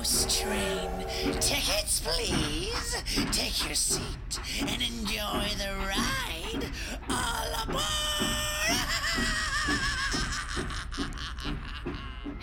Ghost Train. Tickets, please. Take your seat and enjoy the ride. All aboard!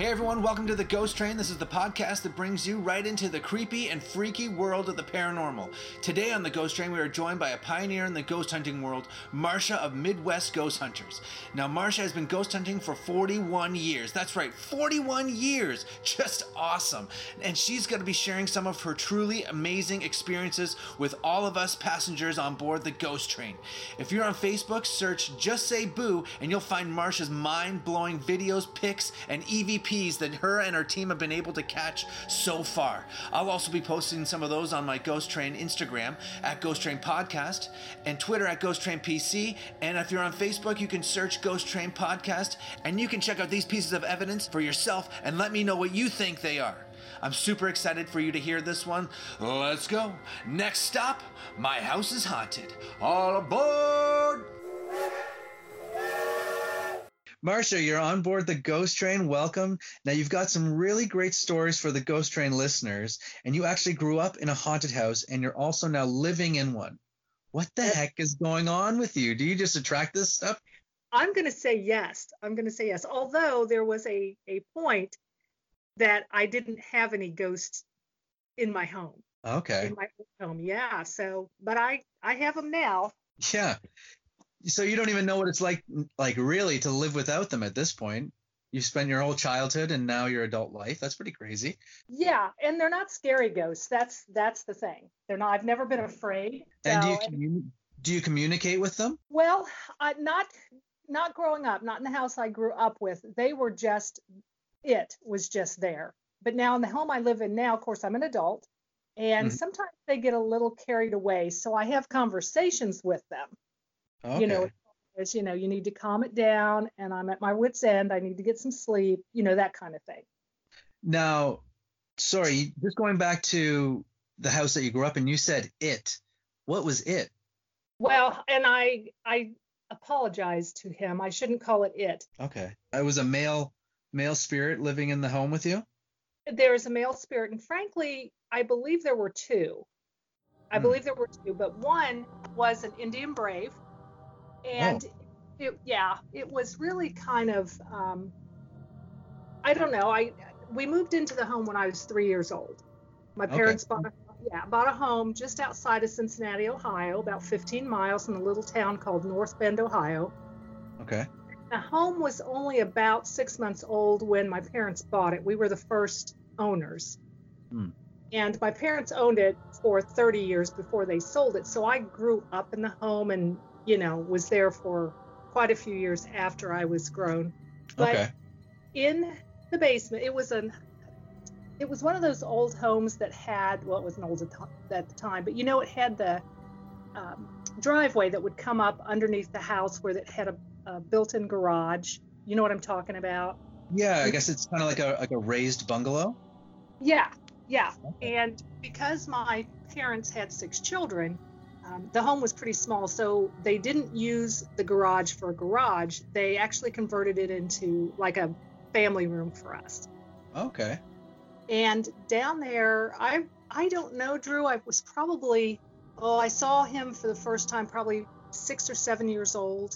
Hey everyone, welcome to the Ghost Train. This is the podcast that brings you right into the creepy and freaky world of the paranormal. Today on the Ghost Train, we are joined by a pioneer in the ghost hunting world, Marsha of Midwest Ghost Hunters. Now, Marsha has been ghost hunting for 41 years. That's right, 41 years! Just awesome. And she's going to be sharing some of her truly amazing experiences with all of us passengers on board the Ghost Train. If you're on Facebook, search Just Say Boo, and you'll find Marsha's mind blowing videos, pics, and EVP that her and her team have been able to catch so far. I'll also be posting some of those on my Ghost Train Instagram at Ghost Train Podcast and Twitter at Ghost Train PC. And if you're on Facebook, you can search Ghost Train Podcast and you can check out these pieces of evidence for yourself and let me know what you think they are. I'm super excited for you to hear this one. Let's go. Next stop, my house is haunted. All aboard! Marsha, you're on board the Ghost Train. Welcome. Now, you've got some really great stories for the Ghost Train listeners, and you actually grew up in a haunted house, and you're also now living in one. What the heck is going on with you? Do you just attract this stuff? I'm going to say yes. I'm going to say yes. Although there was a, a point that I didn't have any ghosts in my home. Okay. In my home, yeah. So, but I I have them now. Yeah. So you don't even know what it's like, like really, to live without them at this point. You spent your whole childhood and now your adult life. That's pretty crazy. Yeah, and they're not scary ghosts. That's that's the thing. They're not. I've never been afraid. And do you commun- do you communicate with them? Well, uh, not not growing up, not in the house I grew up with. They were just it was just there. But now in the home I live in now, of course, I'm an adult, and mm-hmm. sometimes they get a little carried away. So I have conversations with them. Okay. You know, as you know, you need to calm it down, and I'm at my wits' end. I need to get some sleep. You know, that kind of thing. Now, sorry, just going back to the house that you grew up in, you said it. What was it? Well, and I I apologize to him. I shouldn't call it it. Okay. It was a male male spirit living in the home with you? There is a male spirit, and frankly, I believe there were two. I hmm. believe there were two, but one was an Indian brave, and oh. it, yeah, it was really kind of um, I don't know. I we moved into the home when I was three years old. My parents okay. bought a yeah bought a home just outside of Cincinnati, Ohio, about 15 miles in a little town called North Bend, Ohio. Okay. The home was only about six months old when my parents bought it. We were the first owners. Hmm. And my parents owned it for 30 years before they sold it. So I grew up in the home and you know, was there for quite a few years after I was grown. But okay. in the basement, it was an it was one of those old homes that had well, it was an old at the time, but you know, it had the um, driveway that would come up underneath the house where it had a, a built-in garage. You know what I'm talking about? Yeah, I guess it's kind of like a like a raised bungalow. Yeah, yeah. And because my parents had six children, um, the home was pretty small, so they didn't use the garage for a garage. They actually converted it into like a family room for us. Okay. And down there, I I don't know, Drew. I was probably oh, I saw him for the first time probably six or seven years old.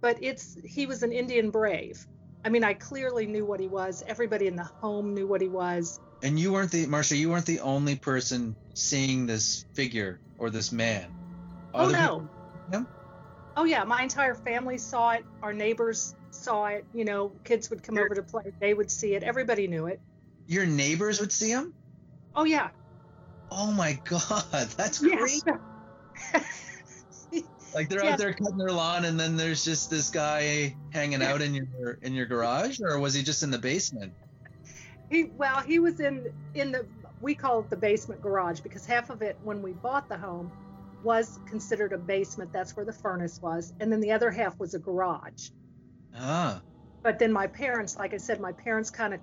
But it's he was an Indian brave. I mean, I clearly knew what he was. Everybody in the home knew what he was. And you weren't the Marsha. You weren't the only person seeing this figure or this man. oh no. Him? Oh yeah, my entire family saw it. Our neighbors saw it. You know, kids would come Your, over to play. They would see it. Everybody knew it. Your neighbors would see him? Oh yeah. Oh my god, that's great. like they're out there cutting their lawn, and then there's just this guy hanging out in your in your garage, or was he just in the basement? He well, he was in in the we call it the basement garage because half of it when we bought the home was considered a basement. That's where the furnace was, and then the other half was a garage. Ah. But then my parents, like I said, my parents kind of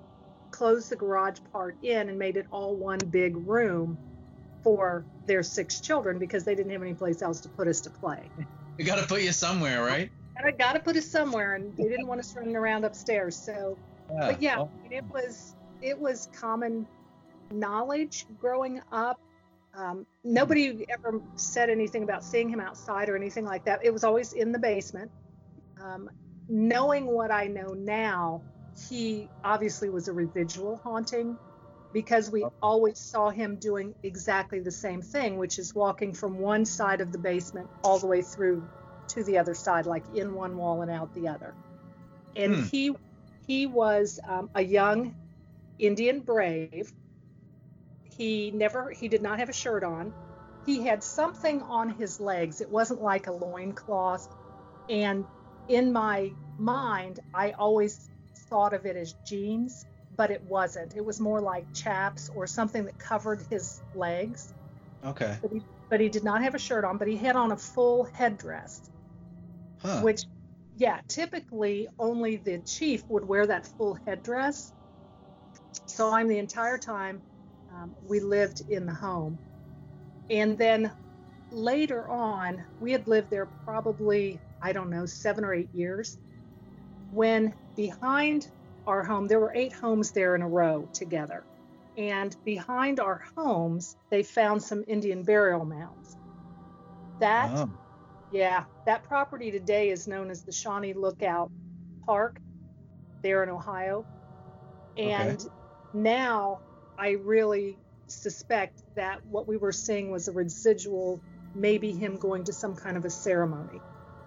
closed the garage part in and made it all one big room for their six children because they didn't have any place else to put us to play. You got to put you somewhere, right? I got to put us somewhere, and they didn't want us running around upstairs. So, yeah. but yeah, well, it was it was common knowledge growing up. Um, nobody ever said anything about seeing him outside or anything like that. It was always in the basement. Um, knowing what I know now, he obviously was a residual haunting because we always saw him doing exactly the same thing, which is walking from one side of the basement all the way through to the other side, like in one wall and out the other. And Hmm. he he was um, a young Indian brave. He never he did not have a shirt on. He had something on his legs. It wasn't like a loincloth. And in my mind, I always thought of it as jeans, but it wasn't. It was more like chaps or something that covered his legs. Okay. But he, but he did not have a shirt on, but he had on a full headdress, Huh. which, yeah, typically only the chief would wear that full headdress. So I'm the entire time um, we lived in the home. And then later on, we had lived there probably, I don't know, seven or eight years. When behind our home, there were eight homes there in a row together. And behind our homes, they found some Indian burial mounds. That, Oh. yeah, that property today is known as the Shawnee Lookout Park there in Ohio. And now I really suspect that what we were seeing was a residual, maybe him going to some kind of a ceremony,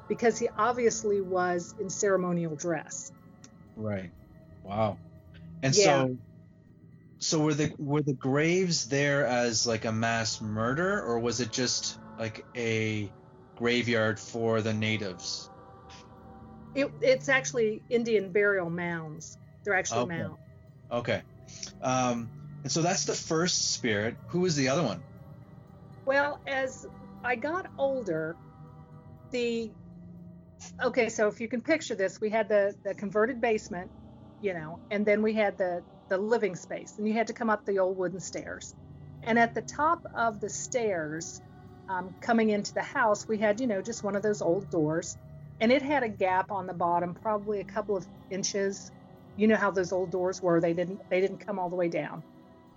because he obviously was in ceremonial dress. Right. Wow. And Yeah. so so were the were the graves there as like a mass murder or was it just like a graveyard for the natives? It, it's actually Indian burial mounds. They're actually Okay. mounds. Okay. Um and so that's the first spirit. Who was the other one? Well, as I got older, the okay, so if you can picture this, we had the the converted basement, you know, and then we had the the living space, and you had to come up the old wooden stairs. And at the top of the stairs, um, coming into the house, we had you know just one of those old doors, and it had a gap on the bottom, probably a couple of inches. You know how those old doors were; they didn't they didn't come all the way down.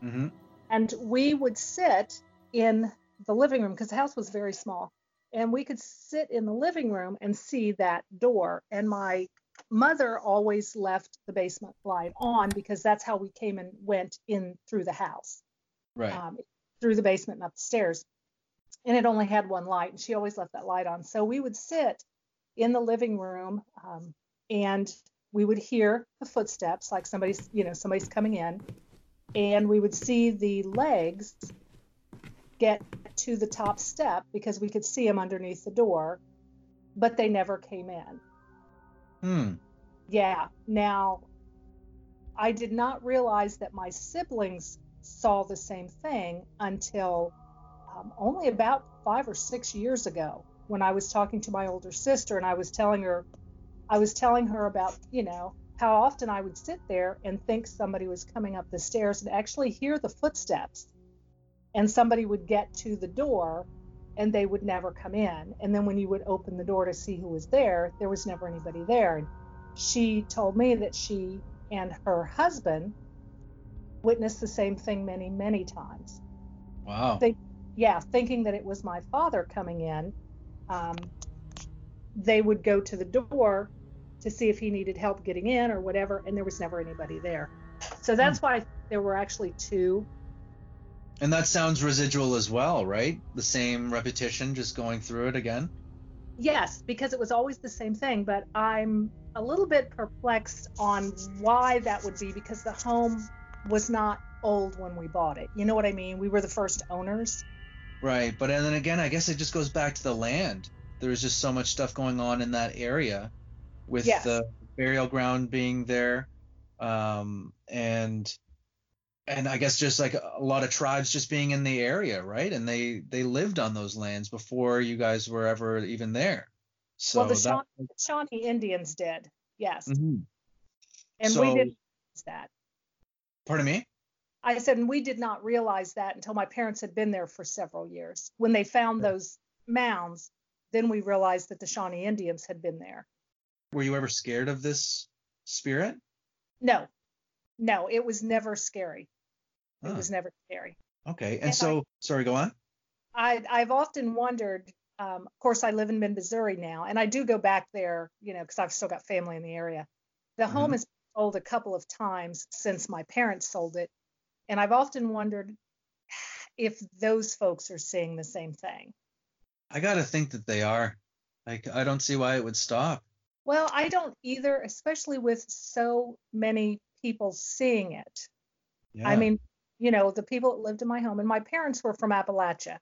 Mm-hmm. and we would sit in the living room because the house was very small. And we could sit in the living room and see that door. And my mother always left the basement light on because that's how we came and went in through the house. Right. um, through the basement and up the stairs. And it only had one light and she always left that light on. So we would sit in the living room um, and we would hear the footsteps like somebody's you know somebody's coming in and we would see the legs get to the top step because we could see them underneath the door but they never came in hmm. yeah now i did not realize that my siblings saw the same thing until um, only about five or six years ago when i was talking to my older sister and i was telling her i was telling her about you know how often i would sit there and think somebody was coming up the stairs and actually hear the footsteps. And somebody would get to the door and they would never come in. And then when you would open the door to see who was there there was never anybody there. And she told me that she and her husband witnessed the same thing many many times. Wow. They- yeah thinking that it was my father coming in um, they would go to the door to see if he needed help getting in or whatever and there was never anybody there so hmm. that's why there were actually two And that sounds residual as well, right? The same repetition, just going through it again. Yes, because it was always the same thing, but I'm a little bit perplexed on why that would be because the home was not old when we bought it. You know what I mean? We were the first owners. Right, but and then again, I guess it just goes back to the land. There's just so much stuff going on in that area, with Yes. the burial ground being there, um, and and I guess just like a lot of tribes just being in the area, right? And they they lived on those lands before you guys were ever even there. So well, the that, Shawnee, Shawnee Indians did, yes, Mhm. and so- we didn't realize that. Pardon me. I said, and we did not realize that until my parents had been there for several years. When they found those mounds, then we realized that the Shawnee Indians had been there. Were you ever scared of this spirit? No, no, it was never scary. It was never scary. Okay. And And I- so, sorry, go on. I, I've often wondered. Um, of course, I live in Mid Missouri now, and I do go back there, you know, because I've still got family in the area. The home Mhm. has been sold a couple of times since my parents sold it, and I've often wondered if those folks are seeing the same thing. I got to think that they are. Like, I don't see why it would stop. Well, I don't either, especially with so many people seeing it. Yeah. I mean, you know, the people that lived in my home, and my parents were from Appalachia,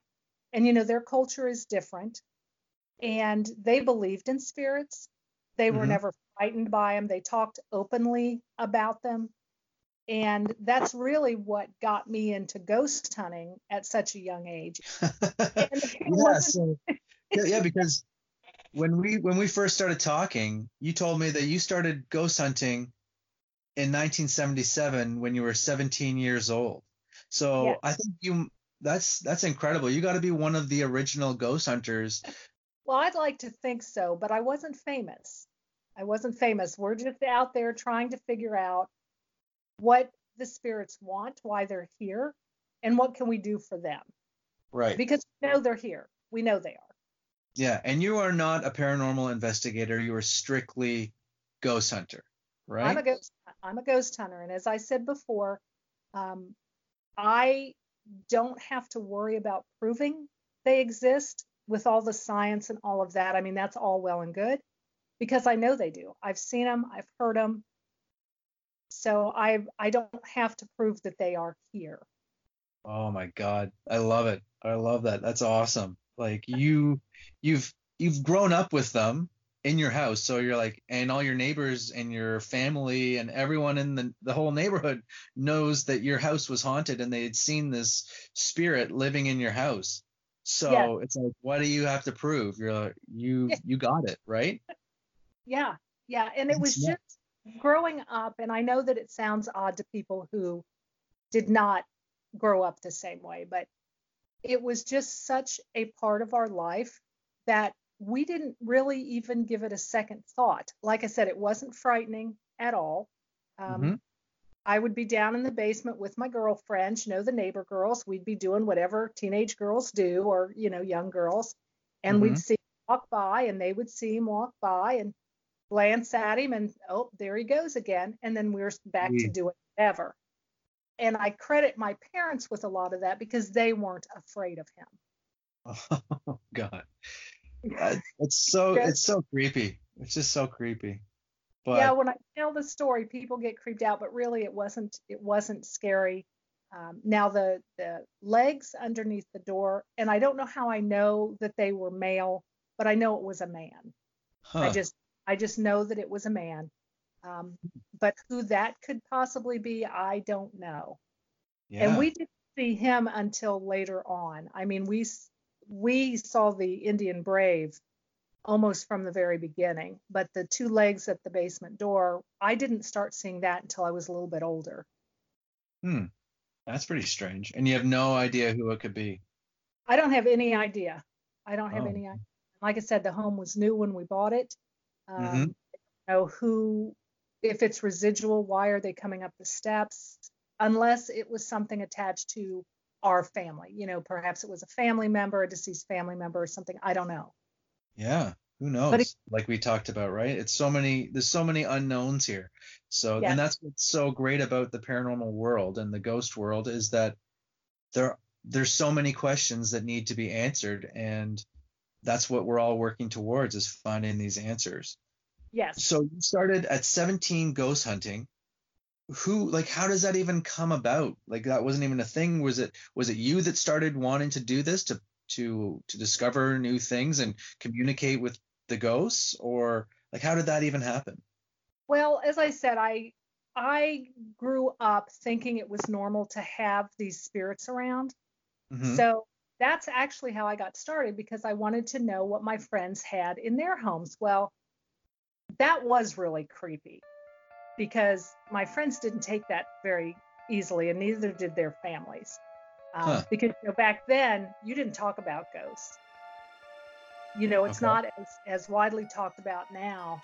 and you know, their culture is different, and they believed in spirits. They were Mhm. never frightened by them. They talked openly about them, and that's really what got me into ghost hunting at such a young age. And it yeah, so, yeah, yeah, because when we when we first started talking, you told me that you started ghost hunting in 1977 when you were 17 years old. So Yes. I think you that's that's incredible. You got to be one of the original ghost hunters. Well, I'd like to think so, but I wasn't famous. I wasn't famous. We're just out there trying to figure out what the spirits want, why they're here, and what can we do for them. Right. Because we know they're here. We know they are. Yeah, and you are not a paranormal investigator. You are strictly ghost hunter, right? I'm a ghost. I'm a ghost hunter, and as I said before, um, I don't have to worry about proving they exist with all the science and all of that. I mean, that's all well and good because I know they do. I've seen them. I've heard them. So I I don't have to prove that they are here. Oh my God. I love it. I love that. That's awesome. Like you you've you've grown up with them in your house. So you're like and all your neighbors and your family and everyone in the the whole neighborhood knows that your house was haunted and they had seen this spirit living in your house. So Yeah. it's like what do you have to prove? You're like you you got it, right? Yeah, yeah. And it was just growing up, and I know that it sounds odd to people who did not grow up the same way, but it was just such a part of our life that we didn't really even give it a second thought. Like I said, it wasn't frightening at all. Um, Mhm. I would be down in the basement with my girlfriends, you know, the neighbor girls. We'd be doing whatever teenage girls do, or you know, young girls, and we'd Mhm. see him walk by, and they would see him walk by and glance at him, and oh, there he goes again, and then we were back to Yeah. doing whatever. And I credit my parents with a lot of that because they weren't afraid of him. Oh God. That- It's so it's so creepy. It's just so creepy. But yeah, when I tell the story, people get creeped out, but really it wasn't it wasn't scary. Um, now the the legs underneath the door, and I don't know how I know that they were male, but I know it was a man. I just I just know that it was a man. Um, but who that could possibly be, I don't know. yeah. And we didn't see him until later on. I mean, we we saw the Indian Brave almost from the very beginning, but the two legs at the basement door, I didn't start seeing that until I was a little bit older. Hmm. That's pretty strange. And you have no idea who it could be. I don't have any idea. I don't have Oh. any idea. Like I said, the home was new when we bought it. Um, Mhm. I don't know who, if it's residual, why are they coming up the steps? Unless it was something attached to our family. You know, perhaps it was a family member, a deceased family member, or something. I don't know. Yeah. Who knows? It- like we talked about, right? It's so many there's so many unknowns here. So Yeah. and that's what's so great about the paranormal world and the ghost world is that there there's so many questions that need to be answered and that's what we're all working towards is finding these answers. Yes. So you started at 17 ghost hunting. Who like how does that even come about? Like that wasn't even a thing. Was it was it you that started wanting to do this to to to discover new things and communicate with the ghosts or like how did that even happen? Well, as I said, I I grew up thinking it was normal to have these spirits around. Mhm. So that's actually how I got started because I wanted to know what my friends had in their homes. Well, that was really creepy because my friends didn't take that very easily, and neither did their families. Um, Huh. Because you know, back then you didn't talk about ghosts. You know, it's Okay. not as, as widely talked about now.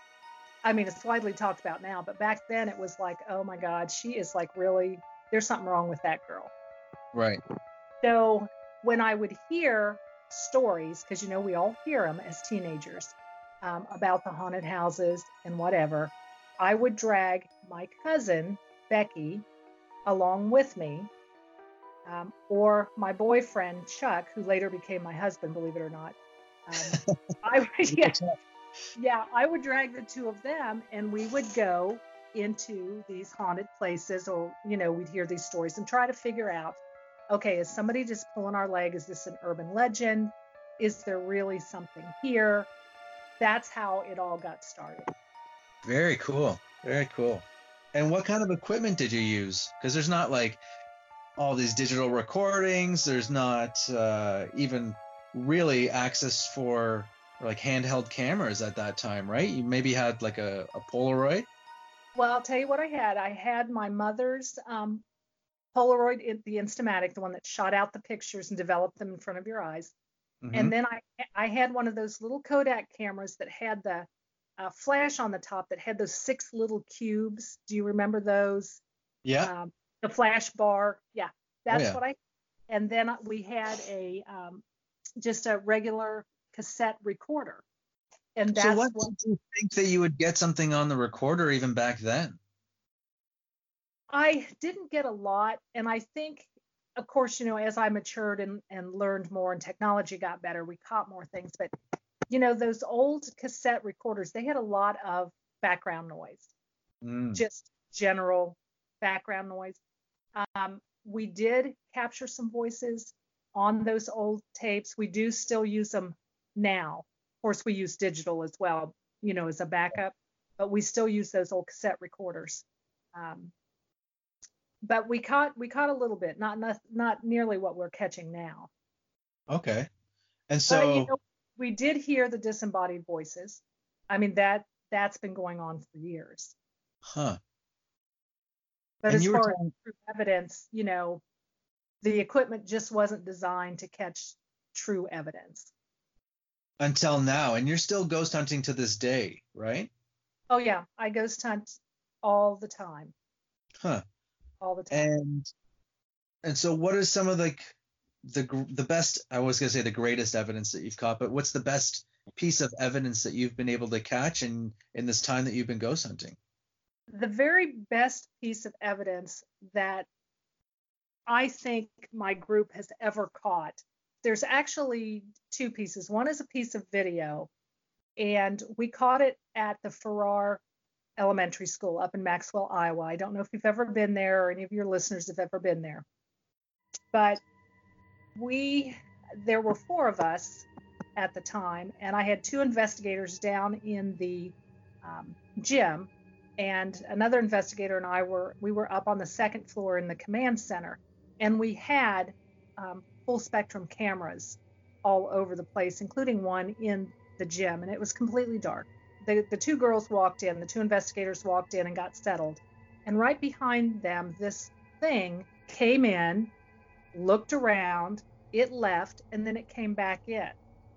I mean, it's widely talked about now, but back then it was like, oh my God, she is like really, there's something wrong with that girl. Right. So when I would hear stories, because you know we all hear them as teenagers um, about the haunted houses and whatever, I would drag my cousin Becky along with me, um, or my boyfriend Chuck, who later became my husband, believe it or not. Um, I would, yeah, yeah, I would drag the two of them, and we would go into these haunted places, or you know, we'd hear these stories and try to figure out, okay, is somebody just pulling our leg? Is this an urban legend? Is there really something here? That's how it all got started. Very cool. Very cool. And what kind of equipment did you use? Because there's not like all these digital recordings. There's not uh, even really access for like handheld cameras at that time, right? You maybe had like a, a Polaroid. Well, I'll tell you what I had. I had my mother's um, Polaroid, the Instamatic, the one that shot out the pictures and developed them in front of your eyes. Mm-hmm. And then I I had one of those little Kodak cameras that had the uh, flash on the top that had those six little cubes. Do you remember those? Yeah. Um, the flash bar. Yeah, that's oh, yeah. what I. And then we had a um, just a regular cassette recorder. And that's so what, what did you think that you would get something on the recorder even back then? I didn't get a lot, and I think, of course, you know, as I matured and, and learned more and technology got better, we caught more things. But you know, those old cassette recorders, they had a lot of background noise, mm. just general background noise. Um, we did capture some voices on those old tapes. We do still use them now. Of course, we use digital as well, you know, as a backup, but we still use those old cassette recorders. Um, but we caught we caught a little bit, not not, not nearly what we're catching now. Okay. And so but, you know, we did hear the disembodied voices. I mean that that's been going on for years. Huh. But and as far talking... as evidence, you know, the equipment just wasn't designed to catch true evidence. Until now, and you're still ghost hunting to this day, right? Oh yeah, I ghost hunt all the time. Huh. All the time. And and so, what are some of like the the best I was gonna say the greatest evidence that you've caught, but what's the best piece of evidence that you've been able to catch in in this time that you've been ghost hunting? The very best piece of evidence that I think my group has ever caught. There's actually two pieces. One is a piece of video, and we caught it at the Farrar Elementary School up in Maxwell, Iowa. I don't know if you've ever been there or any of your listeners have ever been there. But we there were four of us at the time, and I had two investigators down in the um, gym, and another investigator and I were we were up on the second floor in the command center, and we had um, full spectrum cameras all over the place, including one in the gym, and it was completely dark. The, the two girls walked in, the two investigators walked in and got settled, and right behind them, this thing came in, looked around, it left, and then it came back in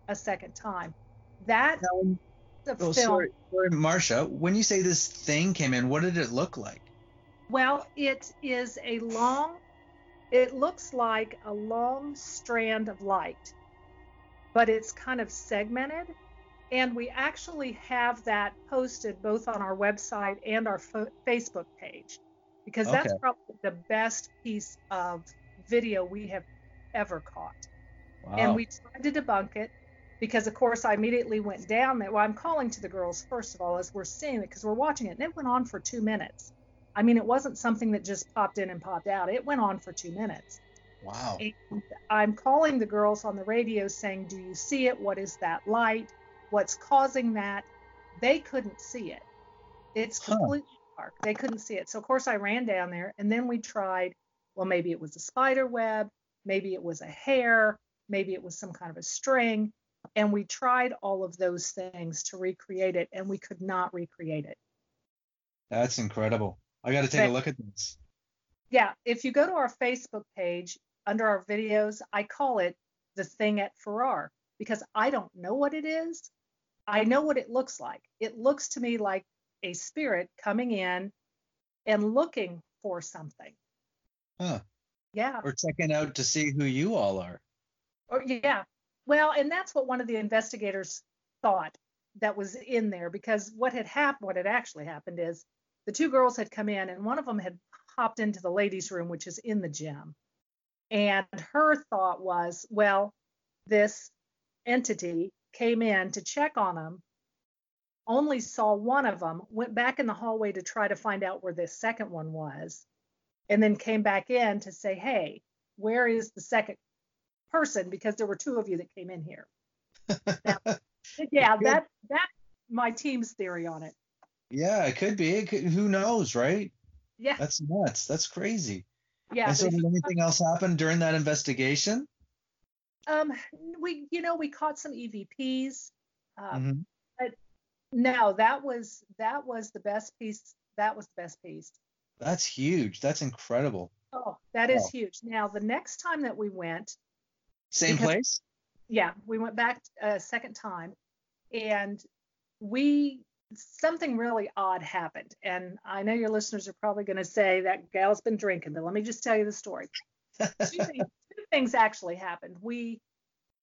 a second time. That um, the oh, film. Sorry, sorry, Marsha. When you say this thing came in, what did it look like? Well, it is a long. It looks like a long strand of light, but it's kind of segmented. And we actually have that posted both on our website and our fo- Facebook page because okay. that's probably the best piece of video we have ever caught. Wow. And we tried to debunk it because, of course, I immediately went down there. Well, I'm calling to the girls, first of all, as we're seeing it because we're watching it. And it went on for two minutes. I mean, it wasn't something that just popped in and popped out, it went on for two minutes. Wow. And I'm calling the girls on the radio saying, Do you see it? What is that light? What's causing that? They couldn't see it. It's completely huh. dark. They couldn't see it. So, of course, I ran down there and then we tried, well, maybe it was a spider web. Maybe it was a hair, maybe it was some kind of a string. And we tried all of those things to recreate it, and we could not recreate it. That's incredible. I got to take but, a look at this. Yeah, if you go to our Facebook page under our videos, I call it the thing at Farrar because I don't know what it is. I know what it looks like. It looks to me like a spirit coming in and looking for something. Huh. Yeah. Or checking out to see who you all are. Or yeah. Well, and that's what one of the investigators thought that was in there because what had happened, what had actually happened is the two girls had come in and one of them had hopped into the ladies' room, which is in the gym. And her thought was, well, this entity came in to check on them, only saw one of them, went back in the hallway to try to find out where this second one was, and then came back in to say, hey, where is the second person? Because there were two of you that came in here. Now, yeah, that that my team's theory on it. Yeah, it could be. It could, who knows, right? Yeah. That's nuts. That's crazy. Yeah. and so, did anything else happen during that investigation? Um, we you know we caught some EVPs. Um, Mhm. No, that was that was the best piece. That was the best piece. That's huge. That's incredible. Oh, that is Wow. huge. Now the next time that we went, Same Because- place? yeah, we went back a second time, and we something really odd happened. And I know your listeners are probably going to say that gal's been drinking, but let me just tell you the story. two, things, things actually happened. We,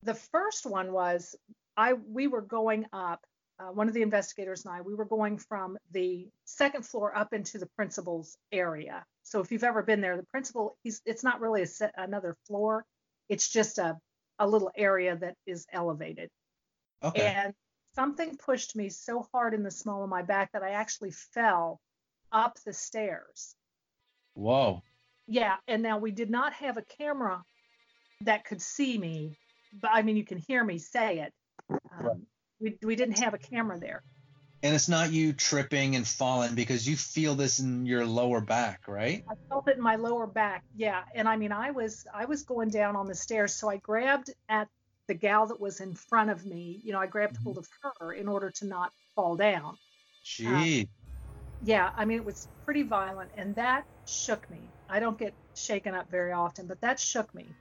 the first one was I we were going up. Uh, one of the investigators and I, we were going from the second floor up into the principal's area. So if you've ever been there, the principal, he's it's not really a set, another floor. It's just a a little area that is elevated. Okay. And something pushed me so hard in the small of my back that I actually fell up the stairs. Whoa. Yeah, and now we did not have a camera that could see me, but I mean you can hear me say it. Um, Right. we we didn't have a camera there. And it's not you tripping and falling because you feel this in your lower back, right? I felt it in my lower back. Yeah, and I mean I was I was going down on the stairs, so I grabbed at the gal that was in front of me. You know, I grabbed Mhm. hold of her in order to not fall down. Gee. Yeah, I mean it was pretty violent, and that shook me. I don't get shaken up very often, but that shook me,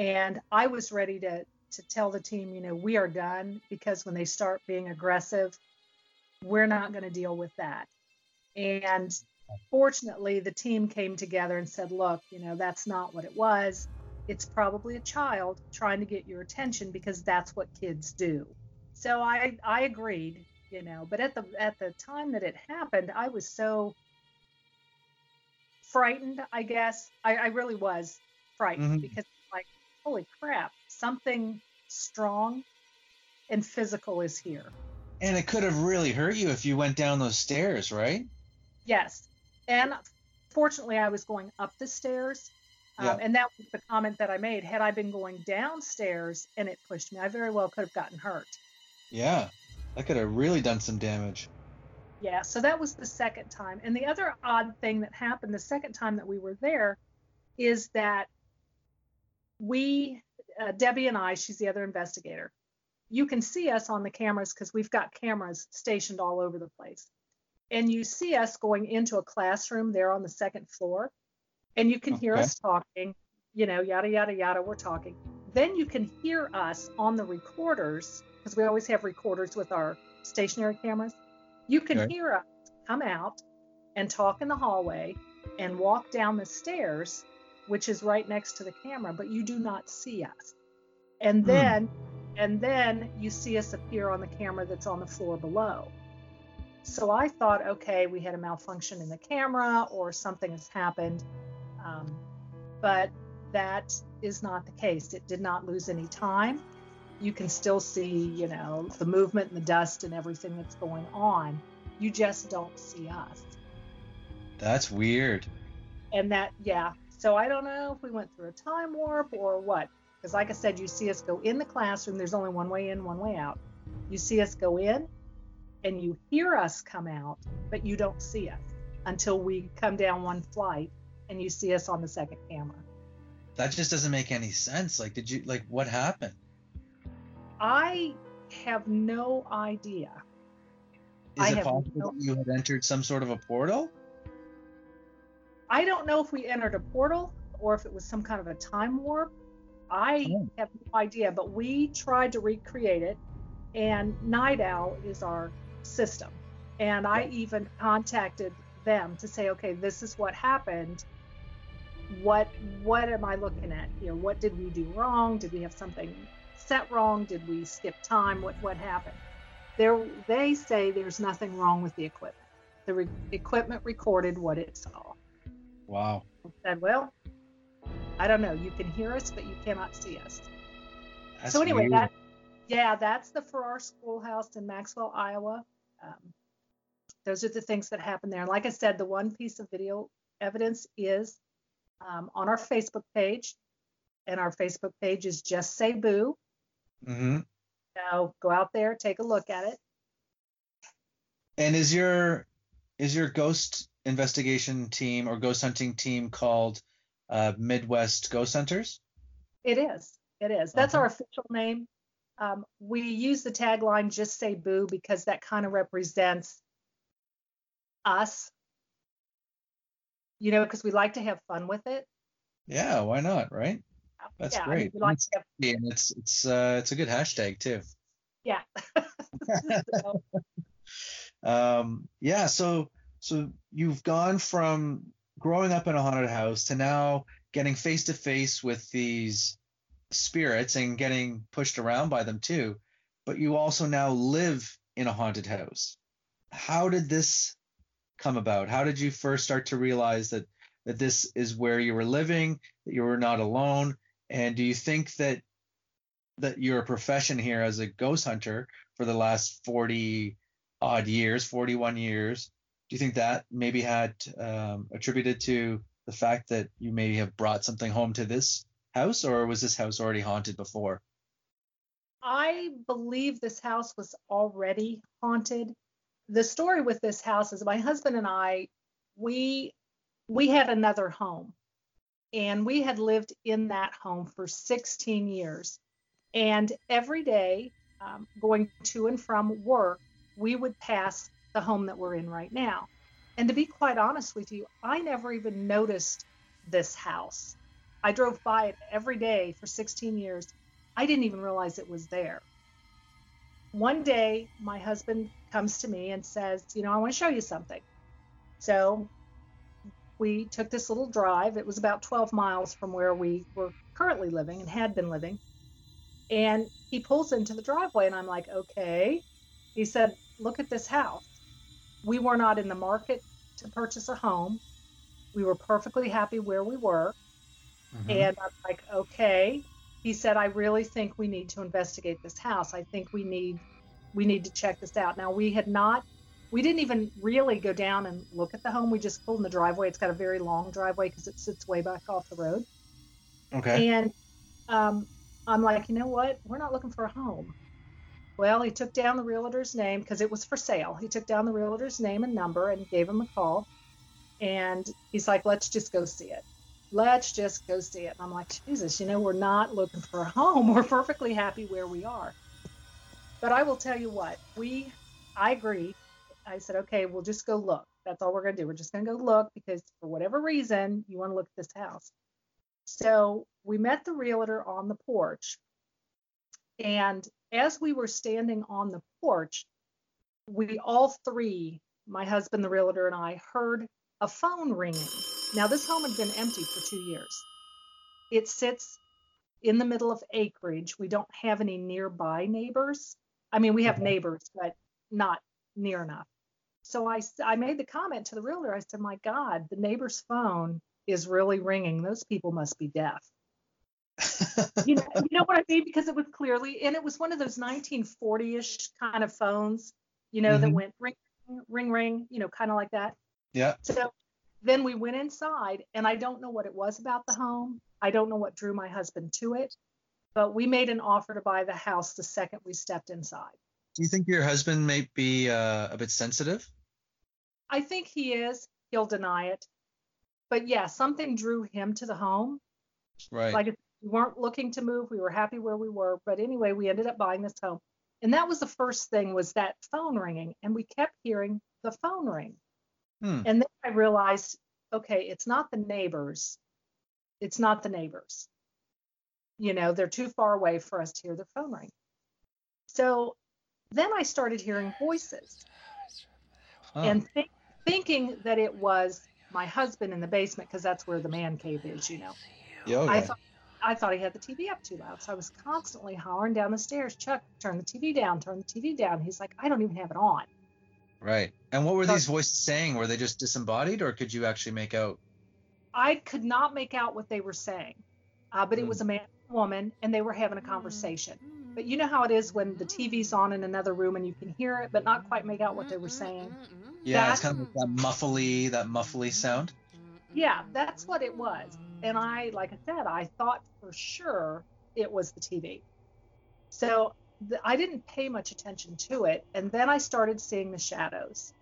and I was ready to to tell the team, you know, we are done because when they start being aggressive, we're not going to deal with that. And fortunately, the team came together and said, look, you know, that's not what it was. It's probably a child trying to get your attention because that's what kids do. So I I agreed, you know, but at the at the time that it happened, I was so frightened, I guess. I, I really was frightened Mhm. because holy crap, something strong and physical is here. And it could have really hurt you if you went down those stairs, right? Yes. And fortunately, I was going up the stairs. Um, Yeah. And that was the comment that I made. Had I been going downstairs and it pushed me, I very well could have gotten hurt. Yeah. That could have really done some damage. Yeah. So that was the second time. And the other odd thing that happened the second time that we were there is that we, uh, Debbie and I, she's the other investigator, you can see us on the cameras because we've got cameras stationed all over the place. And you see us going into a classroom there on the second floor, and you can hear us talking, you know, yada, yada, yada, we're talking. Then you can hear us on the recorders because we always have recorders with our stationary cameras. You can Okay. hear us come out and talk in the hallway and walk down the stairs, which is right next to the camera, but you do not see us. And Hmm. then and then you see us appear on the camera that's on the floor below. So I thought, okay, we had a malfunction in the camera or something has happened. Um, but that is not the case. It did not lose any time. You can still see, you know, the movement and the dust and everything that's going on. You just don't see us. That's weird. And that, yeah. So I don't know if we went through a time warp or what. Because, like I said, you see us go in the classroom. There's only one way in, one way out. You see us go in and you hear us come out, but you don't see us until we come down one flight and you see us on the second camera. That just doesn't make any sense. Like, did you, like, what happened? I have no idea. Is I it possible no- that you had entered some sort of a portal? I don't know if we entered a portal or if it was some kind of a time warp. I Oh. have no idea, but we tried to recreate it, and Night Owl is our system. And I even contacted them to say, okay, this is what happened. what what am I looking at here? What did we do wrong? Did we have something set wrong? Did we skip time? What what happened? There they say there's nothing wrong with the equipment. The re- equipment recorded what it saw. Wow. I said, well, I don't know. You can hear us, but you cannot see us. That's so anyway, weird. that yeah, that's the Farrar Schoolhouse in Maxwell, Iowa. Um, those are the things that happened there. And like I said, the one piece of video evidence is um, on our Facebook page, and our Facebook page is just say boo. hmm So go out there, take a look at it. And is your is your ghost investigation team or ghost hunting team called uh, Midwest Ghost Hunters? It is. It is. That's Okay. our official name. Um, we use the tagline "Just Say Boo" because that kind of represents us. You know, because we like to have fun with it. Yeah, why not, right? That's yeah, I mean, great. we like have, yeah, and it's it's uh, it's a good hashtag too. yeah. So, Um, yeah, so so you've gone from growing up in a haunted house to now getting face to face with these spirits and getting pushed around by them too. But you also now live in a haunted house. How did this come about? How did you first start to realize that that this is where you were living, that you were not alone? And do you think that that your profession here as a ghost hunter for the last 40 odd years, 41 years, do you think that maybe had um, attributed to the fact that you maybe have brought something home to this house, or was this house already haunted before? I believe this house was already haunted. The story with this house is my husband and I, we we had another home, and we had lived in that home for 16 years. And every day, um, going to and from work, we would pass the home that we're in right now. And to be quite honest with you, I never even noticed this house. I drove by it every day for 16 years. I didn't even realize it was there. One day, my husband comes to me and says, You know, I want to show you something. So we took this little drive. It was about 12 miles from where we were currently living and had been living. And he pulls into the driveway, and I'm like, Okay. He said, Look at this house. We were not in the market to purchase a home. We were perfectly happy where we were. And I'm like, okay. He said, I really think we need to investigate this house. I think we need we need to check this out. Now we had not we didn't even really go down and look at the home. We just pulled in the driveway. It's got a very long driveway because it sits way back off the road. Okay. And um, I'm like, you know what? We're not looking for a home. Well, he took down the realtor's name because it was for sale. He took down the realtor's name and number and gave him a call. And he's like, let's just go see it. Let's just go see it. And I'm like, Jesus, you know, we're not looking for a home. We're perfectly happy where we are. But I will tell you what, we, I agree. I said, okay, we'll just go look. That's all we're going to do. We're just going to go look because for whatever reason, you want to look at this house. So we met the realtor on the porch. And as we were standing on the porch, we all three, my husband, the realtor, and I, heard a phone ringing. Now, this home had been empty for two years. It sits in the middle of acreage. We don't have any nearby neighbors. I mean, we have neighbors, but not near enough. So I, I made the comment to the realtor. I said, My God, the neighbor's phone is really ringing. Those people must be deaf. You know, you know what I mean? Because it was clearly, and it was one of those 1940-ish kind of phones, you know, that Mhm. went ring, ring, ring, you know, kind of like that. yeah. So then we went inside, and I don't know what it was about the home. I don't know what drew my husband to it, but we made an offer to buy the house the second we stepped inside. Do you think your husband may be uh, a bit sensitive? I think he is. He'll deny it. But yeah, something drew him to the home. Right. Like we weren't looking to move. We were happy where we were. But anyway, we ended up buying this home. And that was the first thing was that phone ringing. And we kept hearing the phone ring. Hmm. And then I realized, okay, it's not the neighbors. It's not the neighbors. You know, they're too far away for us to hear the phone ring. So then I started hearing voices Huh. and think, thinking that it was my husband in the basement because that's where the man cave is, you know. Yeah, okay. I thought I thought he had the TV up too loud, so I was constantly hollering down the stairs, Chuck, turn the TV down, turn the TV down. He's like, I don't even have it on. Right. And what were So- these voices saying? Were they just disembodied, or could you actually make out? I could not make out what they were saying, uh, but it Hmm. was a man and a woman, and they were having a conversation. But you know how it is when the TV's on in another room and you can hear it, but not quite make out what they were saying. Yeah, it's kind of like that muffly, that muffly sound. Yeah, that's what it was. And I, like I said, I thought for sure it was the TV. So I didn't pay much attention to it. And then I started seeing the shadows.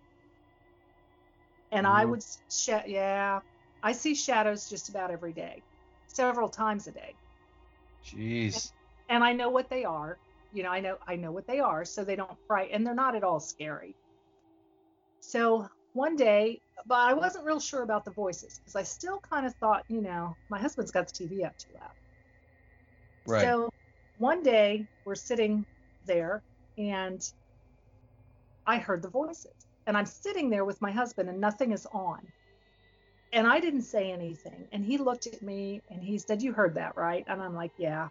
And I Mhm. would, sh- yeah, I see shadows just about every day, several times a day. Jeez. And I know what they are. You know, I know I know what they are, so they don't fright, and they're not at all scary. So one day, but I wasn't real sure about the voices because I still kind of thought, you know, my husband's got the TV up too loud. Right. So one day we're sitting there and I heard the voices. And I'm sitting there with my husband and nothing is on. And I didn't say anything. And he looked at me and he said, You heard that, right? And I'm like, Yeah.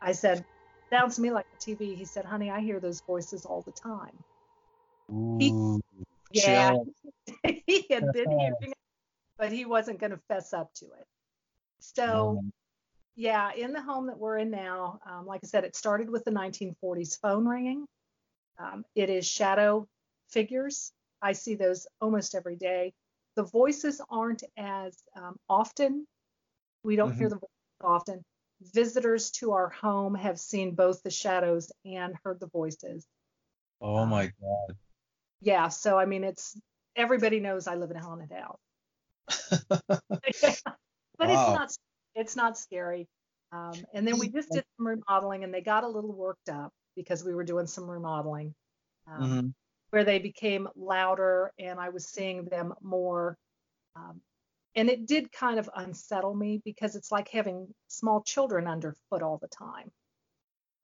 I said, Sounds to me like the TV. He said, Honey, I hear those voices all the time. he- Yeah. chill. he had been hearing it, but he wasn't going to fess up to it. So, Um, yeah, in the home that we're in now, um, like I said, it started with the 1940s phone ringing. Um, it is shadow figures. I see those almost every day. The voices aren't as um, often. We don't hear the voices often. Visitors to our home have seen both the shadows and heard the voices. oh my god. Yeah, so I mean, it's everybody knows I live in a but it's not it's not scary. Um, and then we just did some remodeling, and they got a little worked up because we were doing some remodeling, um, Mhm. where they became louder, and I was seeing them more. Um, and it did kind of unsettle me because it's like having small children underfoot all the time.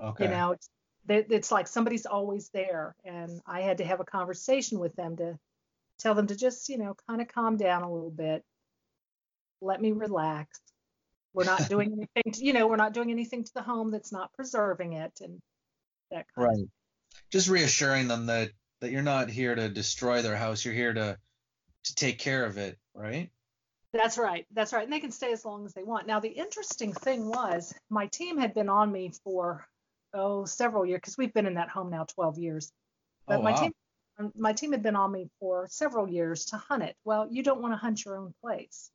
Okay. You know, it's, it's like somebody's always there, and I had to have a conversation with them to tell them to just, you know, kind of calm down a little bit, let me relax. We're not doing anything, to, you know, we're not doing anything to the home that's not preserving it, and that kind of Right. Just reassuring them that that you're not here to destroy their house. You're here to to take care of it, right? That's right. That's right. And they can stay as long as they want. Now, the interesting thing was my team had been on me for, oh, several years, because we've been in that home now 12 years. But oh my team my team had been on me for several years to hunt it. Well, you don't want to hunt your own place.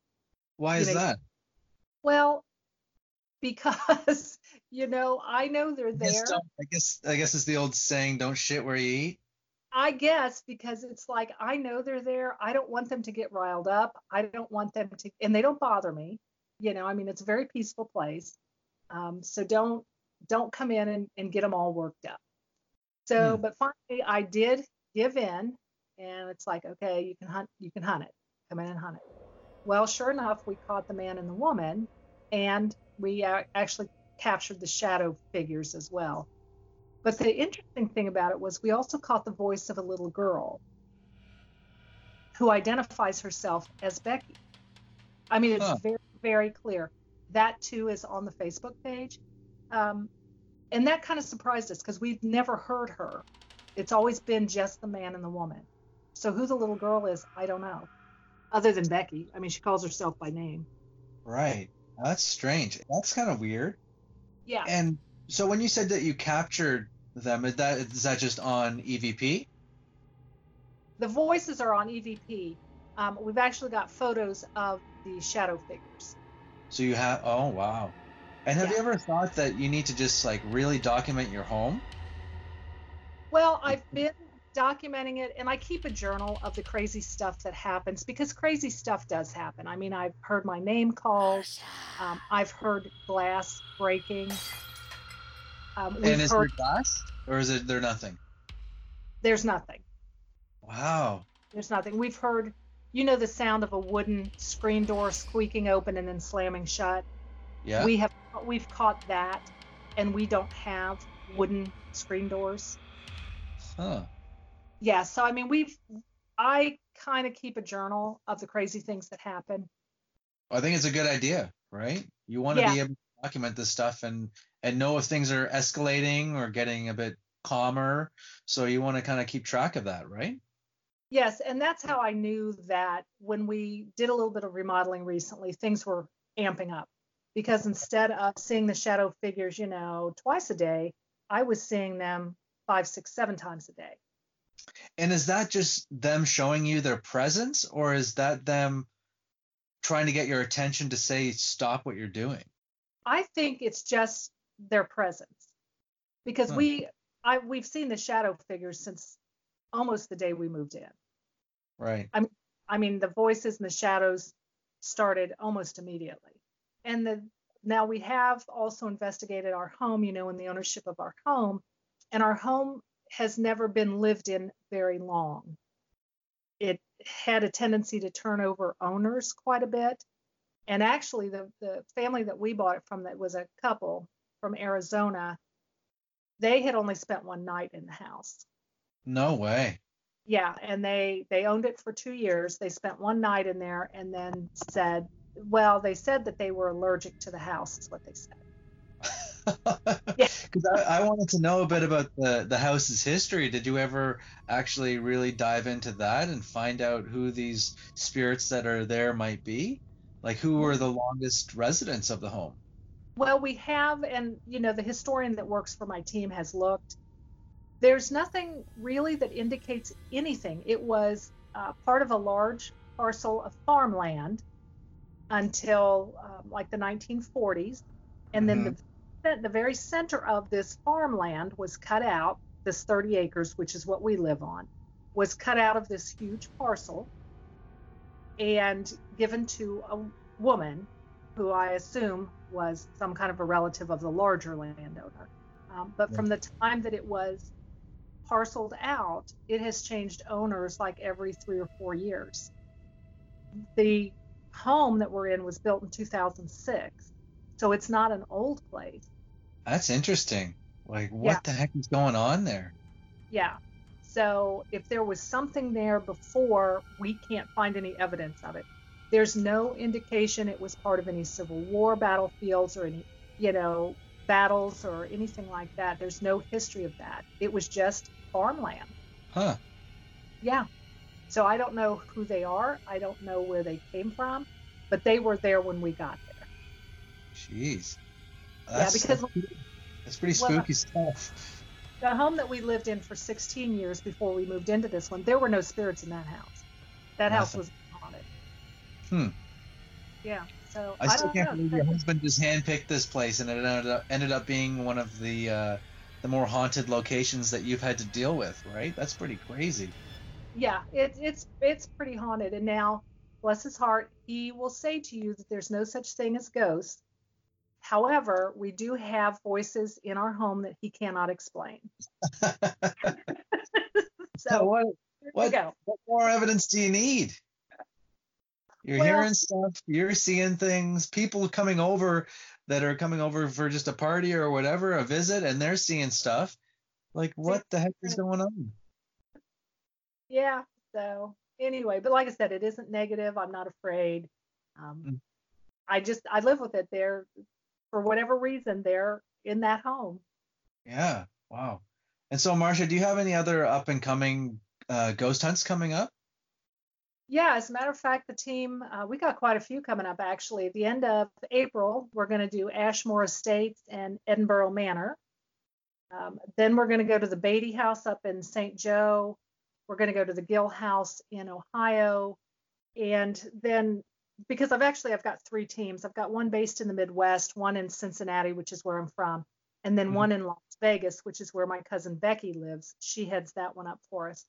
Why you is know, that? Well, because, you know, I know they're there. I guess I guess it's the old saying, "Don't shit where you eat." I guess because it's like I know they're there. I don't want them to get riled up. I don't want them to, and they don't bother me. You know, I mean, it's a very peaceful place. Um, so don't don't come in and, and get them all worked up. So, Hmm. but finally, I did give in, and it's like, okay, you can hunt, you can hunt it. Come in and hunt it. Well, sure enough, we caught the man and the woman, and we uh, actually captured the shadow figures as well. But the interesting thing about it was we also caught the voice of a little girl who identifies herself as Becky. I mean, it's Huh. very, very clear. That too is on the Facebook page. Um, and that kind of surprised us because we've never heard her. It's always been just the man and the woman. So who the little girl is, I don't know. Other than Becky. I mean, she calls herself by name. Right. That's strange. That's kind of weird. Yeah. And so when you said that you captured them, is that is that just on EVP? The voices are on EVP. Um, we've actually got photos of the shadow figures. So you have oh wow. And have you ever thought that you need to just like really document your home? Well, I've been documenting it and I keep a journal of the crazy stuff that happens because crazy stuff does happen. I mean, I've heard my name called, um, I've heard glass breaking. Um, and is there glass or is it there nothing? there's nothing. Wow. There's nothing. We've heard, you know, the sound of a wooden screen door squeaking open and then slamming shut. Yeah. We have we've caught that, and we don't have wooden screen doors. Huh. Yeah, so I mean, we've I kind of keep a journal of the crazy things that happen. I think it's a good idea, right? You want to Yeah. be able to document this stuff and and know if things are escalating or getting a bit calmer. So you want to kind of keep track of that, right? Yes, and that's how I knew that when we did a little bit of remodeling recently, things were amping up. Because instead of seeing the shadow figures, you know, twice a day, I was seeing them five, six, seven times a day. And is that just them showing you their presence, or is that them trying to get your attention to say stop what you're doing? I think it's just their presence. Because Hmm. we I we've seen the shadow figures since almost the day we moved in. Right. I mean, the voices and the shadows started almost immediately. And the now we have also investigated our home, you know, in the ownership of our home, and our home has never been lived in very long. It had a tendency to turn over owners quite a bit. And actually, the, the family that we bought it from, that was a couple from Arizona, they had only spent one night in the house. No way. Yeah, and they they owned it for two years. They spent one night in there and then said, well, they said that they were allergic to the house. Is what they said. Yeah. Because I, I wanted to know a bit about the, the house's history. Did you ever actually really dive into that and find out who these spirits that are there might be? Like who were the longest residents of the home? Well, we have, and you know, the historian that works for my team has looked. There's nothing really that indicates anything. It was uh, part of a large parcel of farmland until um, like the 1940s, and then the the very center of this farmland was cut out. This 30 acres, which is what we live on, was cut out of this huge parcel and given to a woman who I assume was some kind of a relative of the larger landowner. Um, but from the time that it was parceled out, it has changed owners like every three or four years. The home that we're in was built in 2006, so it's not an old place. That's interesting. Like what Yeah. the heck is going on there? Yeah. So if there was something there before, we can't find any evidence of it. There's no indication it was part of any Civil War battlefields or any, you know, battles or anything like that. There's no history of that. It was just farmland. Huh. Yeah. So I don't know who they are. I don't know where they came from, but they were there when we got there. Jeez. Yeah, That's, because that's pretty well, spooky stuff. the home that we lived in for 16 years before we moved into this one, there were no spirits in that house. That house was haunted. Hmm. Yeah. So I still don't can't know. believe your husband just handpicked this place and it ended up, ended up being one of the uh, the more haunted locations that you've had to deal with, right? That's pretty crazy. Yeah, it's it's it's pretty haunted. And now, bless his heart, he will say to you that there's no such thing as ghosts. However, we do have voices in our home that he cannot explain. So what what- what more evidence do you need? You're Well- hearing stuff, you're seeing things, people coming over that are coming over for just a party or whatever, a visit, and they're seeing stuff. Like, what the heck is going on? Yeah. So anyway, but like I said, it isn't negative. I'm not afraid. Um, Mm. I just I live with it. They're for whatever reason they're in that home. Yeah, wow. And so, Marsha, do you have any other up and coming uh, ghost hunts coming up? Yeah, as a matter of fact, the team, uh, we got quite a few coming up actually. At the end of April, we're going to do Ashmore Estates and Edinburgh Manor. Um, then we're going to go to the Beatty House up in St. Joe. We're going to go to the Gill House in Ohio. And then, because I've actually I've got three teams. I've got one based in the Midwest, one in Cincinnati, which is where I'm from, and then Mhm. one in Las Vegas, which is where my cousin Becky lives. She heads that one up for us.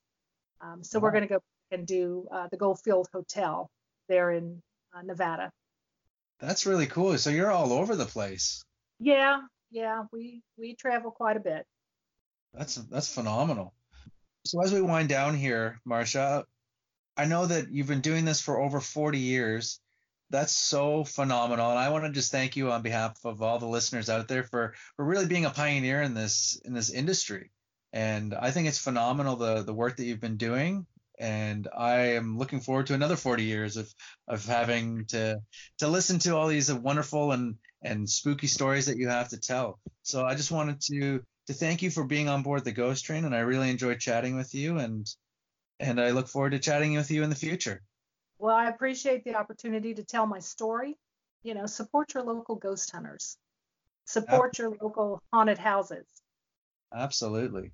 Um, so we're going to go and do uh, the Goldfield Hotel there in uh, Nevada. That's really cool. So you're all over the place. Yeah, yeah, we we travel quite a bit. That's that's phenomenal. So as we wind down here, Marsha, I know that you've been doing this for over 40 years. That's so phenomenal, and I want to just thank you on behalf of all the listeners out there for for really being a pioneer in this in this industry. And I think it's phenomenal the the work that you've been doing, and I am looking forward to another 40 years of of having to to listen to all these wonderful and and spooky stories that you have to tell. So I just wanted to to thank you for being on board the Ghost Train, and I really enjoyed chatting with you, and and I look forward to chatting with you in the future. Well, I appreciate the opportunity to tell my story. You know, support your local ghost hunters, support your local haunted houses. Absolutely.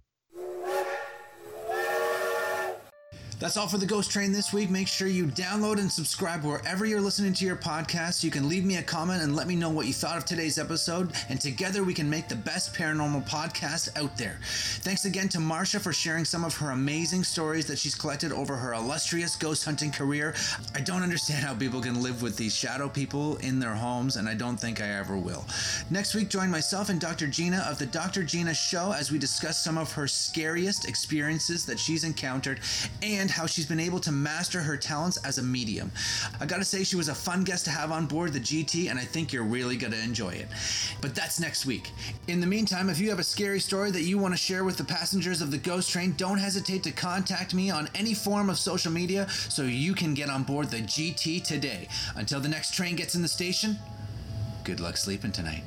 That's all for the Ghost Train this week. Make sure you download and subscribe wherever you're listening to your podcast. You can leave me a comment and let me know what you thought of today's episode, and together we can make the best paranormal podcast out there. Thanks again to Marsha for sharing some of her amazing stories that she's collected over her illustrious ghost hunting career. I don't understand how people can live with these shadow people in their homes, and I don't think I ever will. Next week, join myself and Dr. Gina of the Dr. Gina Show as we discuss some of her scariest experiences that she's encountered and and how she's been able to master her talents as a medium. I gotta say, she was a fun guest to have on board the GT, and I think you're really gonna enjoy it. But that's next week. In the meantime, if you have a scary story that you want to share with the passengers of the Ghost Train, don't hesitate to contact me on any form of social media so you can get on board the GT today. Until the next train gets in the station, good luck sleeping tonight.